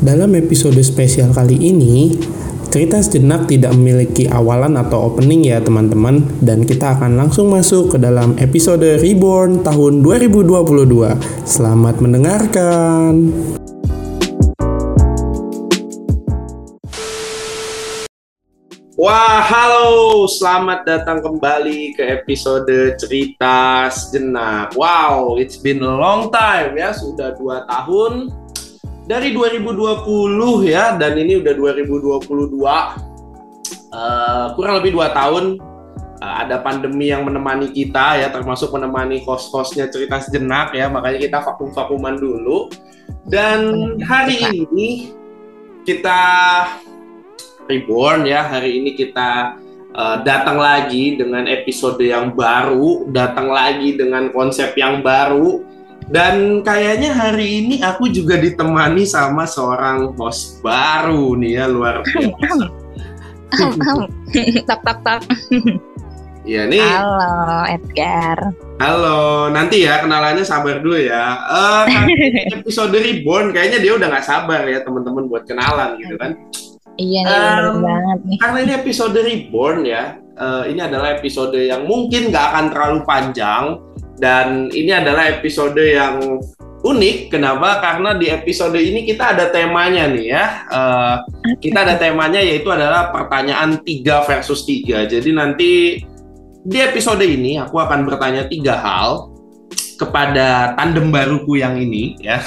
Dalam episode spesial kali ini, cerita sejenak tidak memiliki awalan atau opening ya teman-teman dan kita akan langsung masuk ke dalam episode Reborn tahun 2022. Selamat mendengarkan. Wah, halo, selamat datang kembali ke episode cerita sejenak. Wow, it's been a long time ya, sudah dua tahun dari 2020 ya dan ini udah 2022 uh, kurang lebih dua tahun uh, ada pandemi yang menemani kita ya termasuk menemani host-hostnya cerita sejenak ya makanya kita vakum-vakuman dulu. Dan hari ini kita reborn ya hari ini kita uh, datang lagi dengan episode yang baru datang lagi dengan konsep yang baru dan kayaknya hari ini aku juga ditemani sama seorang host baru nih ya luar biasa. tak tak tak. Iya nih. Halo Edgar. Halo, nanti ya kenalannya sabar dulu ya. Uh, episode reborn kayaknya dia udah nggak sabar ya teman-teman buat kenalan gitu kan. Iya nih um, banget nih. Karena ini episode reborn ya. Uh, ini adalah episode yang mungkin nggak akan terlalu panjang dan ini adalah episode yang unik. Kenapa? Karena di episode ini kita ada temanya nih ya. Uh, kita ada temanya yaitu adalah pertanyaan 3 versus 3. Jadi nanti di episode ini aku akan bertanya tiga hal kepada tandem baruku yang ini ya.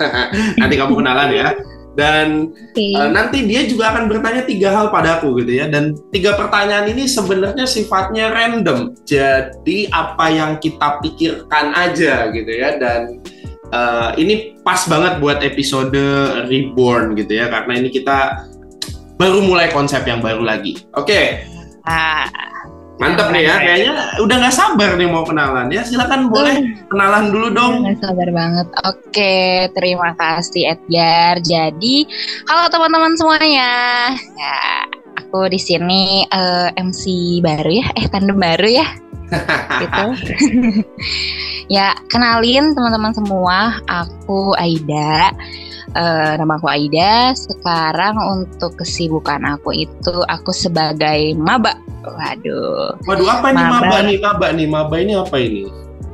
nanti kamu kenalan ya dan okay. uh, eh, nanti dia juga akan bertanya tiga hal padaku gitu ya. Dan tiga pertanyaan ini sebenarnya sifatnya random. Jadi apa yang kita pikirkan aja gitu ya. Dan uh, ini pas banget buat episode reborn gitu ya. Karena ini kita baru mulai konsep yang baru lagi. Oke. Okay. ah Mantap nih ya, kayaknya udah nggak sabar nih mau kenalan ya. Silakan boleh kenalan dulu dong. Gak sabar banget. Oke, terima kasih Edgar. Jadi, halo teman-teman semuanya. Ya, aku di sini uh, eh, MC baru ya, eh tandem baru ya. gitu. ya, kenalin teman-teman semua, aku Aida. Uh, nama aku Aida. Sekarang untuk kesibukan aku itu aku sebagai maba Waduh. Waduh, apa ini maba, maba nih? Maba nih, maba ini apa ini?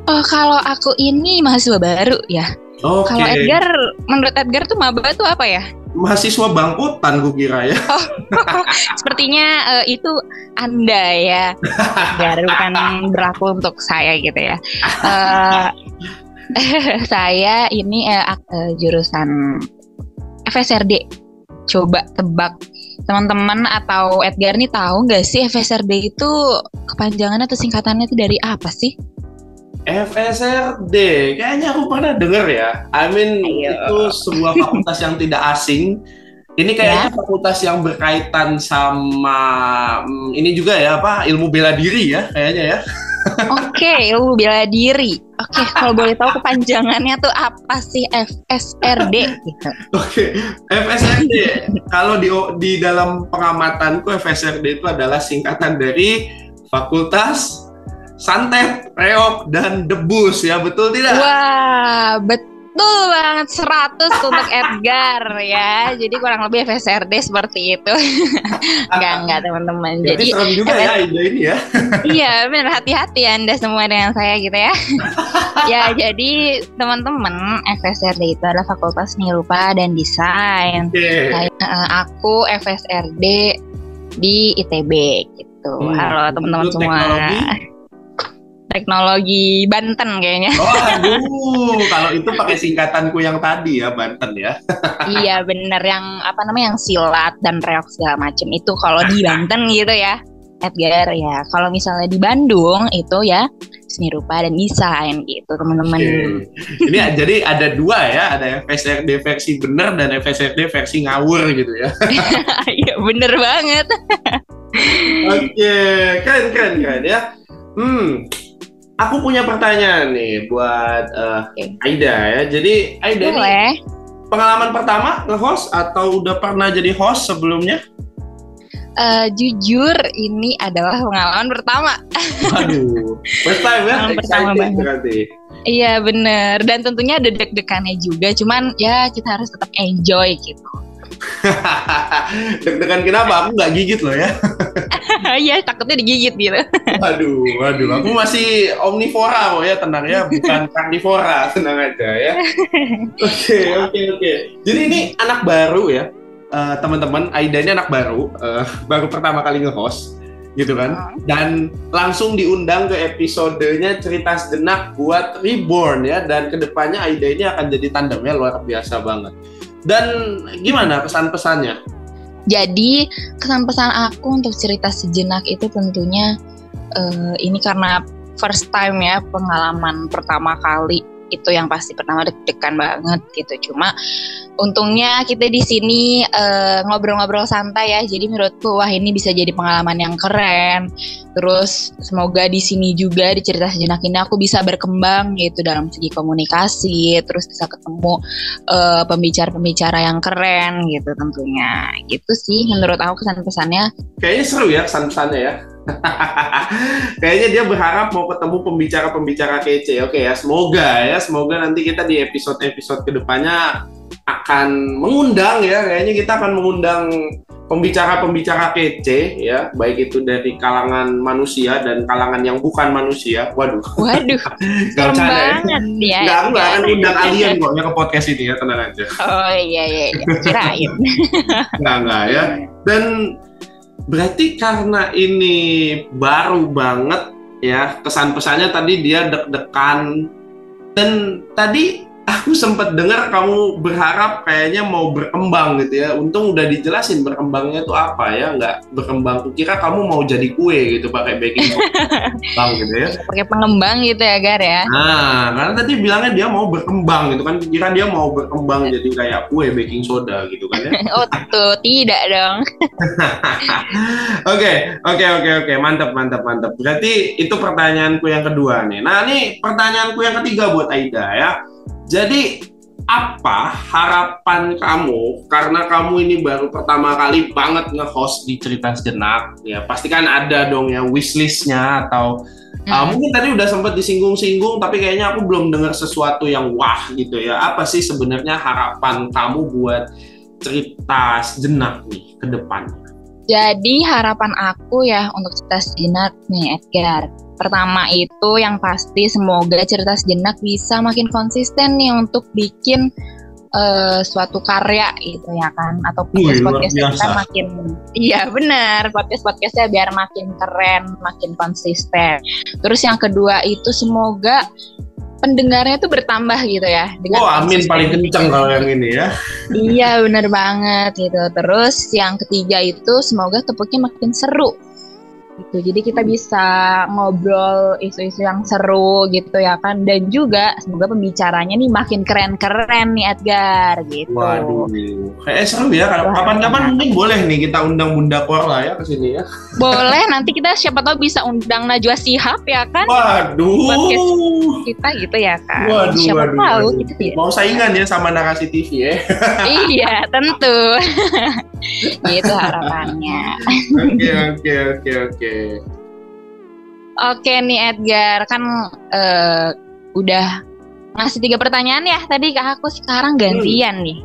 Oh, kalau aku ini mahasiswa baru ya. Oke. Okay. Kalau Edgar, menurut Edgar tuh maba tuh apa ya? Mahasiswa bangkutan gue kira ya. Oh, sepertinya uh, itu Anda ya. Edgar bukan berlaku untuk saya gitu ya. Uh, saya ini uh, uh, jurusan FSRD. Coba tebak teman-teman atau Edgar nih tahu nggak sih FSRD itu kepanjangan atau singkatannya itu dari apa sih? FSRD, kayaknya aku pernah dengar ya. I mean Ayo. itu sebuah fakultas yang tidak asing. Ini kayaknya ya. fakultas yang berkaitan sama hmm, ini juga ya apa ilmu bela diri ya kayaknya ya. Oke, okay, ilmu bela diri. Oke, okay, kalau boleh tahu kepanjangannya tuh apa sih FSRD gitu. Oke, okay. FSRD. kalau di di dalam pengamatanku FSRD itu adalah singkatan dari Fakultas Santet, Reok, dan Debus ya, betul tidak? Wah, betul Betul banget 100 untuk Edgar ya. Jadi kurang lebih FSRD seperti itu. enggak enggak teman-teman. Jadi, Jadi juga FS... ya Ida ini ya. iya, benar hati-hati Anda semua dengan saya gitu ya. ya, jadi teman-teman FSRD itu adalah Fakultas Seni Rupa dan Desain. Okay. uh, aku FSRD di ITB gitu. Hmm. Halo teman-teman semua. Teknologi? Teknologi Banten kayaknya. Oh, aduh, kalau itu pakai singkatanku yang tadi ya Banten ya. iya bener yang apa namanya yang silat dan reok segala macam itu kalau di Banten gitu ya. Edgar ya. Kalau misalnya di Bandung itu ya seni rupa dan desain gitu teman-teman. Okay. Ini jadi ada dua ya, ada FSRD versi bener dan FSRD versi ngawur gitu ya. Iya bener banget. Oke, okay. keren keren keren ya. Hmm, aku punya pertanyaan nih buat uh, Aida ya. Jadi Aida Boleh. ini pengalaman pertama nge-host atau udah pernah jadi host sebelumnya? uh, jujur ini adalah pengalaman pertama. Aduh, first time ya? Pengalaman pertama banget. Berarti. Iya bener, dan tentunya ada deg-degannya juga, cuman ya kita harus tetap enjoy gitu. Deg-degan kenapa? Aku nggak gigit loh ya. Iya, takutnya digigit gitu. Waduh, waduh. Aku masih omnivora kok ya, tenang ya. Bukan karnivora, tenang aja ya. Oke, oke, oke. Jadi ini anak baru ya. Uh, teman-teman, Aida ini anak baru, uh, baru pertama kali nge-host gitu kan dan langsung diundang ke episodenya cerita sejenak buat reborn ya dan ke depannya Aida ini akan jadi tandemnya luar biasa banget dan gimana pesan-pesannya? Jadi kesan pesan aku untuk cerita sejenak itu tentunya uh, ini karena first time ya pengalaman pertama kali itu yang pasti pertama deg-degan banget gitu. Cuma untungnya kita di sini ngobrol ngobrol-ngobrol santai ya. Jadi menurutku wah ini bisa jadi pengalaman yang keren. Terus semoga di sini juga di cerita sejenak ini aku bisa berkembang gitu dalam segi komunikasi. Terus bisa ketemu uh, pembicara-pembicara yang keren gitu tentunya. Gitu sih menurut aku kesan-pesannya. Kayaknya seru ya kesan-pesannya ya. Kayaknya dia berharap mau ketemu pembicara-pembicara kece. Oke ya, semoga ya, semoga nanti kita di episode-episode ke depannya akan mengundang ya. Kayaknya kita akan mengundang pembicara-pembicara kece ya, baik itu dari kalangan manusia dan kalangan yang bukan manusia. Waduh. Waduh. Gak banget ya. Enggak, enggak akan undang alien kok ya ke podcast ini ya, tenang aja. Oh iya iya, iya. kirain. enggak, enggak ya. Dan Berarti karena ini baru banget ya kesan pesannya tadi dia deg-degan. Dan tadi aku sempat dengar kamu berharap kayaknya mau berkembang gitu ya. Untung udah dijelasin berkembangnya itu apa ya, nggak berkembang. Kira kamu mau jadi kue gitu pakai baking soda gitu ya. Pakai pengembang gitu ya, Gar ya. Nah, karena tadi bilangnya dia mau berkembang gitu kan. Kira dia mau berkembang jadi kayak kue baking soda gitu kan ya. oh, tuh tidak dong. Oke, oke, oke, oke. Mantap, mantap, mantap. Berarti itu pertanyaanku yang kedua nih. Nah, ini pertanyaanku yang ketiga buat Aida ya jadi apa harapan kamu? Karena kamu ini baru pertama kali banget nge-host di cerita sejenak. Ya pasti kan ada dong yang wishlistnya atau hmm. uh, mungkin tadi udah sempat disinggung-singgung tapi kayaknya aku belum dengar sesuatu yang wah gitu ya. Apa sih sebenarnya harapan kamu buat cerita sejenak nih ke depan? Jadi harapan aku ya untuk cerita sejenak nih Edgar Pertama itu yang pasti semoga cerita sejenak bisa makin konsisten nih untuk bikin uh, suatu karya gitu ya kan? Atau podcast podcast kita makin iya benar. Podcast podcastnya biar makin keren makin konsisten. Terus yang kedua itu semoga pendengarnya tuh bertambah gitu ya dengan oh amin paling kencang kalau yang ini ya. Iya benar banget gitu. Terus yang ketiga itu semoga topiknya makin seru gitu. Jadi kita bisa ngobrol isu-isu yang seru gitu ya kan dan juga semoga pembicaranya nih makin keren-keren nih Edgar gitu. Waduh. Kayak seru ya. Kapan-kapan mungkin boleh nih kita undang Bunda Korla ya ke sini ya. Boleh nanti kita siapa tahu bisa undang Najwa Sihab ya kan. Waduh. kita gitu ya kan. Waduh, siapa waduh, tahu waduh. gitu ya. Mau saingan ya sama narasi TV ya. iya, tentu. gitu harapannya. Oke, oke, oke, oke. Oke nih Edgar, kan uh, udah ngasih tiga pertanyaan ya tadi ke aku sekarang gantian hmm. nih.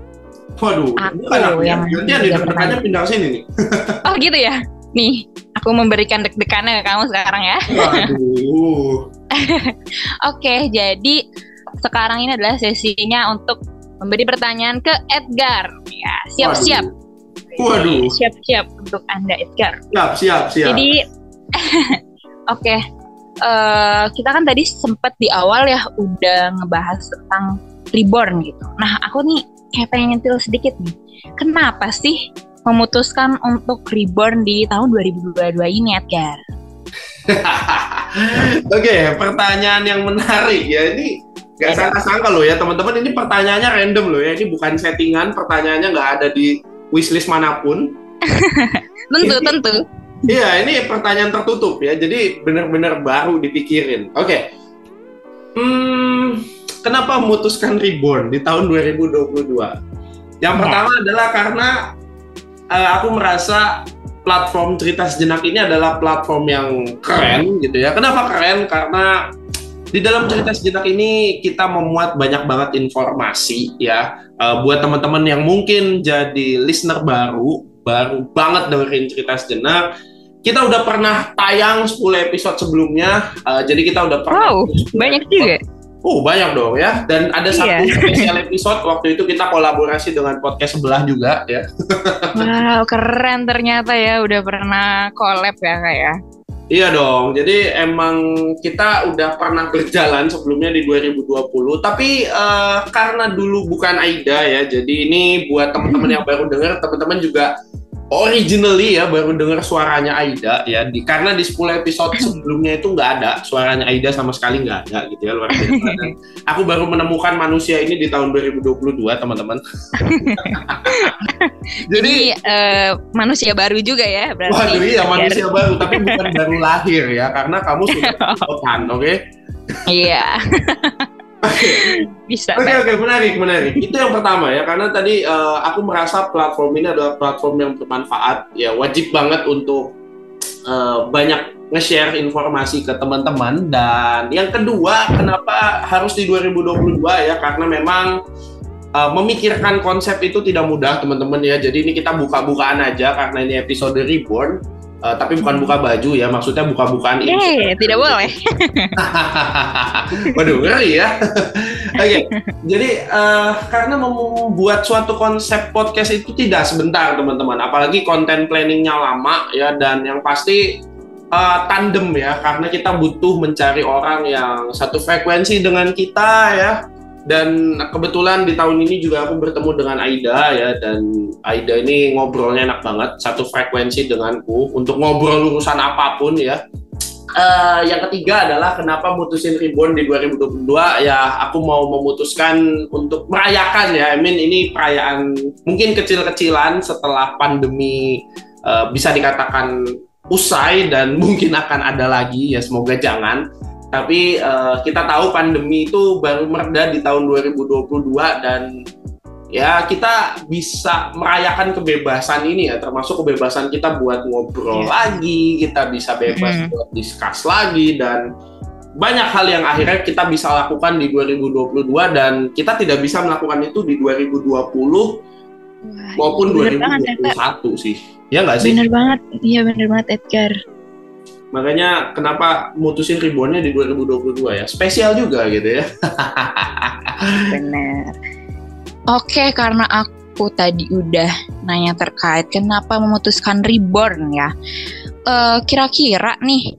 Waduh, aku yang gantian nih pertanyaan pindah sini nih. oh gitu ya. Nih, aku memberikan deg-degannya ke kamu sekarang ya. Waduh. Oke, jadi sekarang ini adalah sesinya untuk memberi pertanyaan ke Edgar. Ya, siap-siap. Waduh. Siap-siap untuk Anda Edgar. Siap, siap, siap. Jadi oke. Okay. Uh, eh, kita kan tadi sempat di awal ya udah ngebahas tentang reborn gitu. Nah, aku nih kayak pengen nyentil sedikit nih. Kenapa sih memutuskan untuk reborn di tahun 2022 ini, Edgar? Oke, okay, pertanyaan yang menarik ya. Ini gak sangka-sangka loh ya teman-teman. Ini pertanyaannya random loh ya. Ini bukan settingan, pertanyaannya nggak ada di wishlist mana pun. tentu, tentu. Iya, ini pertanyaan tertutup ya. Jadi benar-benar baru dipikirin. Oke. Okay. Hmm, kenapa memutuskan reborn di tahun 2022? Yang pertama adalah karena uh, aku merasa platform cerita sejenak ini adalah platform yang keren gitu ya. Kenapa keren? Karena di dalam cerita sejenak ini kita memuat banyak banget informasi ya uh, buat teman-teman yang mungkin jadi listener baru, baru banget dengerin cerita sejenak. Kita udah pernah tayang 10 episode sebelumnya, uh, jadi kita udah pernah. Wow, banyak juga. Oh banyak dong ya, dan ada iya. satu spesial episode waktu itu kita kolaborasi dengan podcast sebelah juga ya. wow keren ternyata ya, udah pernah collab ya kayak. Ya? Iya dong, jadi emang kita udah pernah berjalan sebelumnya di 2020, tapi uh, karena dulu bukan Aida ya, jadi ini buat teman-teman yang baru dengar, teman-teman juga originally ya baru dengar suaranya Aida ya di karena di 10 episode sebelumnya itu nggak ada suaranya Aida sama sekali nggak ada gitu ya luar biasa. Dan aku baru menemukan manusia ini di tahun 2022 teman-teman. Jadi uh, manusia baru juga ya berarti. waduh iya manusia baru tapi bukan baru lahir ya karena kamu sudah kan oke? Okay? iya Bisa. Oke okay, oke okay, menarik menarik. Itu yang pertama ya karena tadi uh, aku merasa platform ini adalah platform yang bermanfaat ya wajib banget untuk uh, banyak nge-share informasi ke teman-teman dan yang kedua kenapa harus di 2022 ya karena memang uh, memikirkan konsep itu tidak mudah teman-teman ya. Jadi ini kita buka-bukaan aja karena ini episode reborn Uh, tapi bukan buka baju ya, maksudnya buka-bukaan ini. Hey, tidak boleh. Waduh, ngeri ya. Oke, okay. jadi uh, karena membuat suatu konsep podcast itu tidak sebentar, teman-teman. Apalagi konten planningnya lama ya, dan yang pasti uh, tandem ya, karena kita butuh mencari orang yang satu frekuensi dengan kita ya, dan kebetulan di tahun ini juga aku bertemu dengan Aida ya. Dan Aida ini ngobrolnya enak banget satu frekuensi denganku untuk ngobrol urusan apa pun ya. Uh, yang ketiga adalah kenapa mutusin Reborn di 2022 ya aku mau memutuskan untuk merayakan ya. I mean ini perayaan mungkin kecil-kecilan setelah pandemi uh, bisa dikatakan usai dan mungkin akan ada lagi ya. Semoga jangan tapi uh, kita tahu pandemi itu baru mereda di tahun 2022 dan ya kita bisa merayakan kebebasan ini ya termasuk kebebasan kita buat ngobrol yeah. lagi, kita bisa bebas mm. buat diskus lagi dan banyak hal yang akhirnya kita bisa lakukan di 2022 dan kita tidak bisa melakukan itu di 2020 Wah, maupun 2021 banget, sih. Ya nggak sih? Bener banget, iya bener banget Edgar. Makanya kenapa mutusin ribuannya di 2022 ya. Spesial juga gitu ya. Benar. Oke, karena aku tadi udah nanya terkait kenapa memutuskan reborn ya. kira kira-kira nih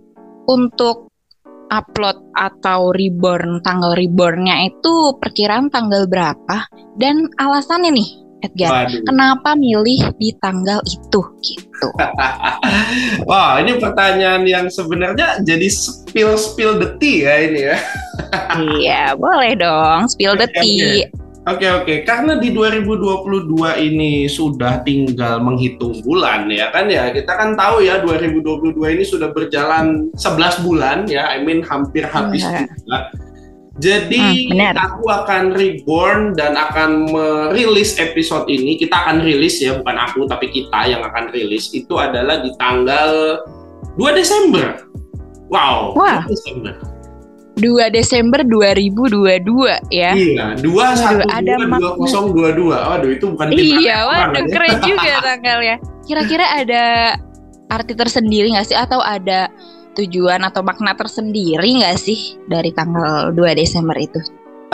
untuk upload atau reborn tanggal rebornnya itu perkiraan tanggal berapa dan alasannya nih Edgar. Waduh. Kenapa milih di tanggal itu gitu? Wah, ini pertanyaan yang sebenarnya jadi spill spill the tea ya ini ya. iya, boleh dong spill the tea. Oke okay, oke, okay. karena di 2022 ini sudah tinggal menghitung bulan ya kan ya. Kita kan tahu ya 2022 ini sudah berjalan 11 bulan ya. I mean hampir habis iya. juga. Jadi hmm, aku akan reborn dan akan merilis episode ini. Kita akan rilis ya, bukan aku tapi kita yang akan rilis. Itu adalah di tanggal 2 Desember. Wow, Wah. 2 Desember. 2 Desember 2022 ya. Iya, 2 1 2 2022. Waduh, itu bukan Iya, waduh ya. keren juga tanggalnya. Kira-kira ada arti tersendiri nggak sih atau ada tujuan atau makna tersendiri nggak sih dari tanggal 2 Desember itu?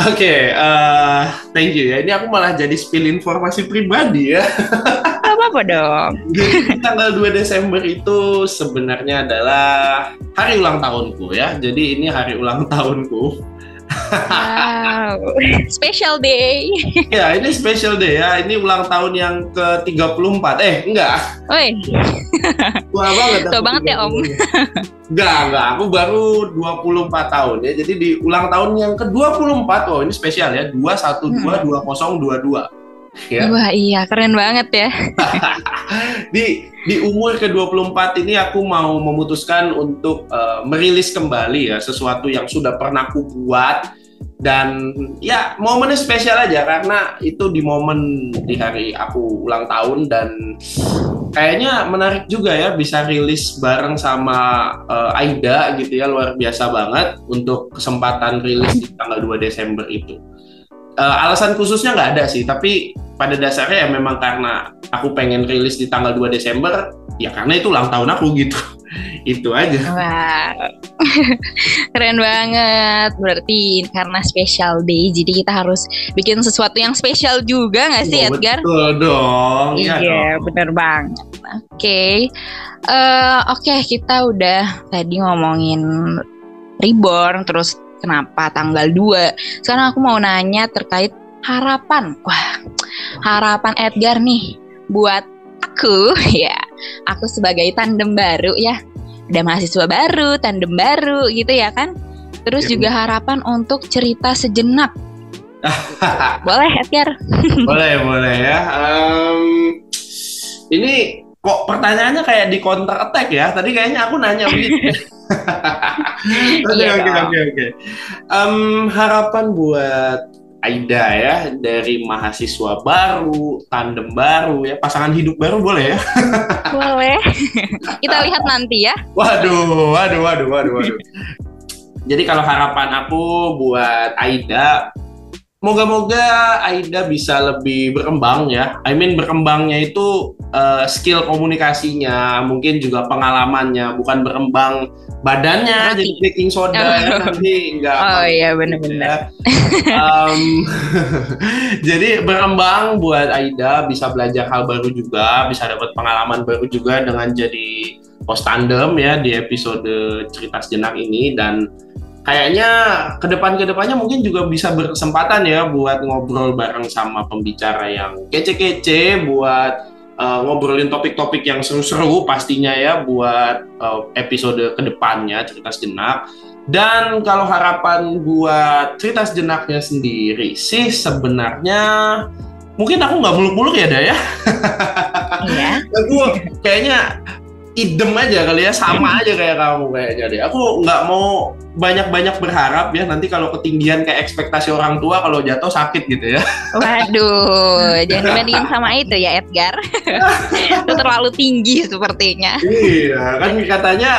Oke, okay, uh, eh, thank you ya. Ini aku malah jadi spill informasi pribadi ya. Apa-apa dong. Jadi tanggal 2 Desember itu sebenarnya adalah hari ulang tahunku ya. Jadi ini hari ulang tahunku. Wow, special day. ya, ini special day ya. Ini ulang tahun yang ke-34. Eh, enggak. Oi. Tua banget. Tua banget ya, Om. enggak, enggak. Aku baru 24 tahun ya. Jadi di ulang tahun yang ke-24. Oh, ini spesial ya. 212 hmm. 2022. Ya. Wah iya keren banget ya. di di umur ke-24 ini aku mau memutuskan untuk uh, merilis kembali ya sesuatu yang sudah pernah aku buat dan ya momennya spesial aja karena itu di momen di hari aku ulang tahun dan kayaknya menarik juga ya bisa rilis bareng sama uh, Aida gitu ya luar biasa banget untuk kesempatan rilis di tanggal 2 Desember itu. Uh, alasan khususnya nggak ada sih, tapi pada dasarnya ya memang karena aku pengen rilis di tanggal 2 Desember, ya karena itu ulang tahun aku gitu. itu aja. Wah, keren banget. Berarti karena special day, jadi kita harus bikin sesuatu yang spesial juga nggak sih, oh, Edgar? Betul dong. Iya, ya bener banget. Oke, okay. uh, eh, oke okay, kita udah tadi ngomongin reborn, terus kenapa tanggal 2. Sekarang aku mau nanya terkait harapan. Wah, harapan Edgar nih buat aku ya. Aku sebagai tandem baru ya. Ada mahasiswa baru tandem baru gitu ya kan? Terus ya, juga harapan untuk cerita sejenak. Boleh Edgar? Boleh boleh ya. Um, ini kok pertanyaannya kayak di counter attack ya? Tadi kayaknya aku nanya gitu oke oke oke oke. Harapan buat Aida ya dari mahasiswa baru, tandem baru ya, pasangan hidup baru boleh ya? Boleh. Kita lihat nanti ya. Waduh, waduh, waduh, waduh, waduh. Jadi kalau harapan aku buat Aida Moga-moga Aida bisa lebih berkembang ya. I mean berkembangnya itu uh, skill komunikasinya, mungkin juga pengalamannya, bukan berkembang badannya jadi baking soda oh. ya nanti enggak. Oh iya benar-benar. um, jadi berkembang buat Aida bisa belajar hal baru juga, bisa dapat pengalaman baru juga dengan jadi post tandem ya di episode cerita sejenak ini dan kayaknya ke depan ke depannya mungkin juga bisa berkesempatan ya buat ngobrol bareng sama pembicara yang kece-kece buat uh, ngobrolin topik-topik yang seru-seru pastinya ya buat uh, episode ke depannya cerita sejenak dan kalau harapan buat cerita sejenaknya sendiri sih sebenarnya mungkin aku nggak muluk-muluk ya Daya. Iya. aku kayaknya idem aja kali ya sama aja kayak kamu kayaknya deh. Aku nggak mau banyak-banyak berharap ya nanti kalau ketinggian kayak ekspektasi orang tua kalau jatuh sakit gitu ya. Waduh jangan dibandingin sama itu ya Edgar. Itu terlalu tinggi sepertinya. Iya kan katanya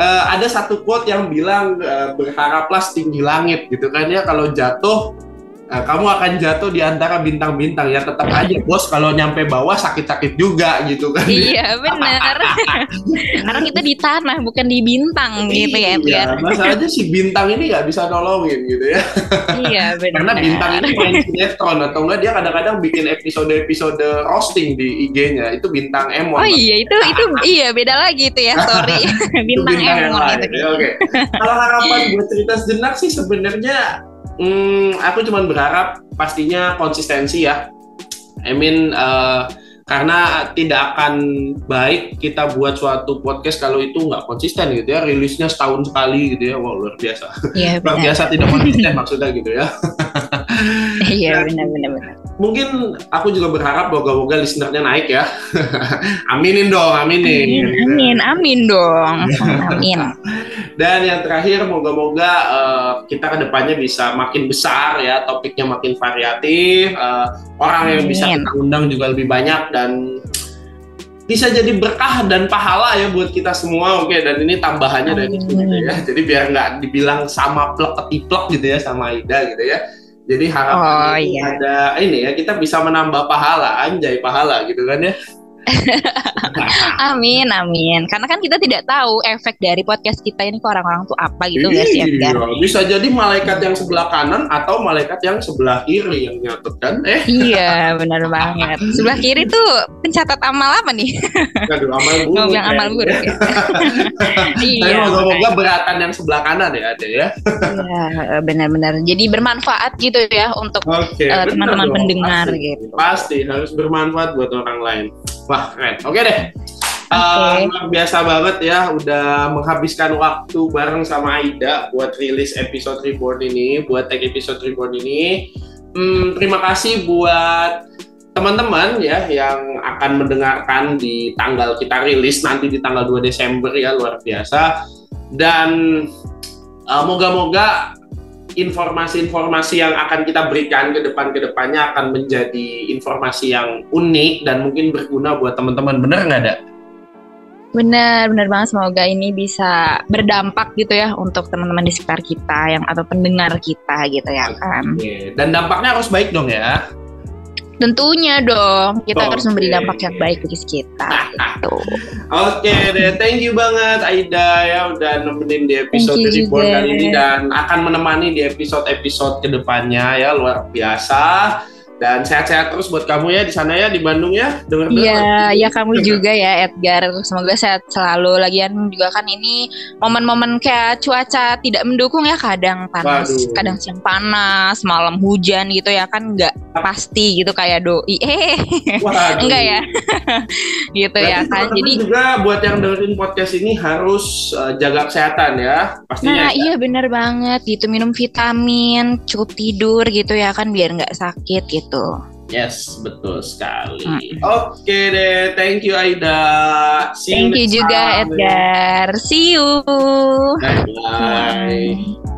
uh, ada satu quote yang bilang uh, berharaplah setinggi langit gitu kan ya. Kalau jatuh Nah, kamu akan jatuh di antara bintang-bintang ya tetap aja bos kalau nyampe bawah sakit-sakit juga gitu kan. Iya benar. Karena kita di tanah bukan di bintang gitu ya Iya, masalahnya si bintang ini nggak bisa nolongin gitu ya. Iya benar. Karena bintang ini main sinetron atau enggak dia kadang-kadang bikin episode-episode roasting di IG-nya itu bintang Emon. Oh iya itu itu iya beda lagi itu ya sorry bintang, bintang Emon itu. Ya, Oke. Kalau harapan buat cerita sejenak sih sebenarnya Hmm, aku cuma berharap pastinya konsistensi ya. I mean uh, karena tidak akan baik kita buat suatu podcast kalau itu nggak konsisten gitu ya. Rilisnya setahun sekali gitu ya. Wow luar biasa. Ya, luar biasa tidak konsisten maksudnya gitu ya iya benar-benar mungkin aku juga berharap moga-moga listenernya naik ya. aminin dong, aminin. Amin, amin, amin dong. Amin. Dan yang terakhir, moga-moga uh, kita ke depannya bisa makin besar ya, topiknya makin variatif, uh, orang yang bisa kita undang juga lebih banyak dan bisa jadi berkah dan pahala ya buat kita semua. Oke, dan ini tambahannya dari itu gitu ya. Jadi biar nggak dibilang sama plek ketiplek gitu ya sama Ida gitu ya jadi harapan oh, iya. ada ini ya kita bisa menambah pahala, anjay pahala gitu kan ya. amin, amin. Karena kan kita tidak tahu efek dari podcast kita ini ke orang-orang tuh apa gitu guys ya. Iya, bisa jadi malaikat yang sebelah kanan atau malaikat yang sebelah kiri yang nyatet kan? Eh. Iya, benar banget. Sebelah kiri tuh pencatat amal apa nih? Aduh, amal buruk. Ngomong amal buruk. Ya. iya. moga-moga beratan yang sebelah kanan ya ada ya. Iya, benar-benar. Jadi bermanfaat gitu ya untuk okay, uh, teman-teman pendengar pasti, gitu. Pasti harus bermanfaat buat orang lain. Wah, keren. Oke deh. Okay. Uh, biasa banget ya udah menghabiskan waktu bareng sama Aida buat rilis episode reborn ini, buat tag episode reborn ini. Hmm, terima kasih buat teman-teman ya yang akan mendengarkan di tanggal kita rilis nanti di tanggal 2 Desember ya luar biasa dan uh, moga-moga informasi-informasi yang akan kita berikan ke depan ke depannya akan menjadi informasi yang unik dan mungkin berguna buat teman-teman. Bener nggak, ada? Bener, bener banget. Semoga ini bisa berdampak gitu ya untuk teman-teman di sekitar kita yang atau pendengar kita gitu ya kan. Oke. Dan dampaknya harus baik dong ya. Tentunya dong, kita Oke. harus memberi dampak yang baik bagi kita. gitu. Oke deh, thank you banget Aida ya udah nemenin di episode Reborn kali ini dan akan menemani di episode-episode ke depannya ya luar biasa. Dan sehat-sehat terus buat kamu ya di sana ya di Bandung ya. Dengar Iya, ya kamu juga ya Edgar. Semoga sehat selalu. Lagian juga kan ini momen-momen kayak cuaca tidak mendukung ya. Kadang panas, Waduh. kadang siang panas, malam hujan gitu ya kan nggak pasti gitu kayak doi. Eh, enggak ya. gitu ya Berarti kan. teman-teman Jadi juga buat yang dengerin podcast ini harus uh, jaga kesehatan ya pastinya. Nah ya. iya bener banget gitu minum vitamin cukup tidur gitu ya kan biar nggak sakit gitu. Yes, betul sekali. Mm. Oke deh, thank you Aida. See Thank you next juga time. Edgar. See you. Bye bye. Hmm.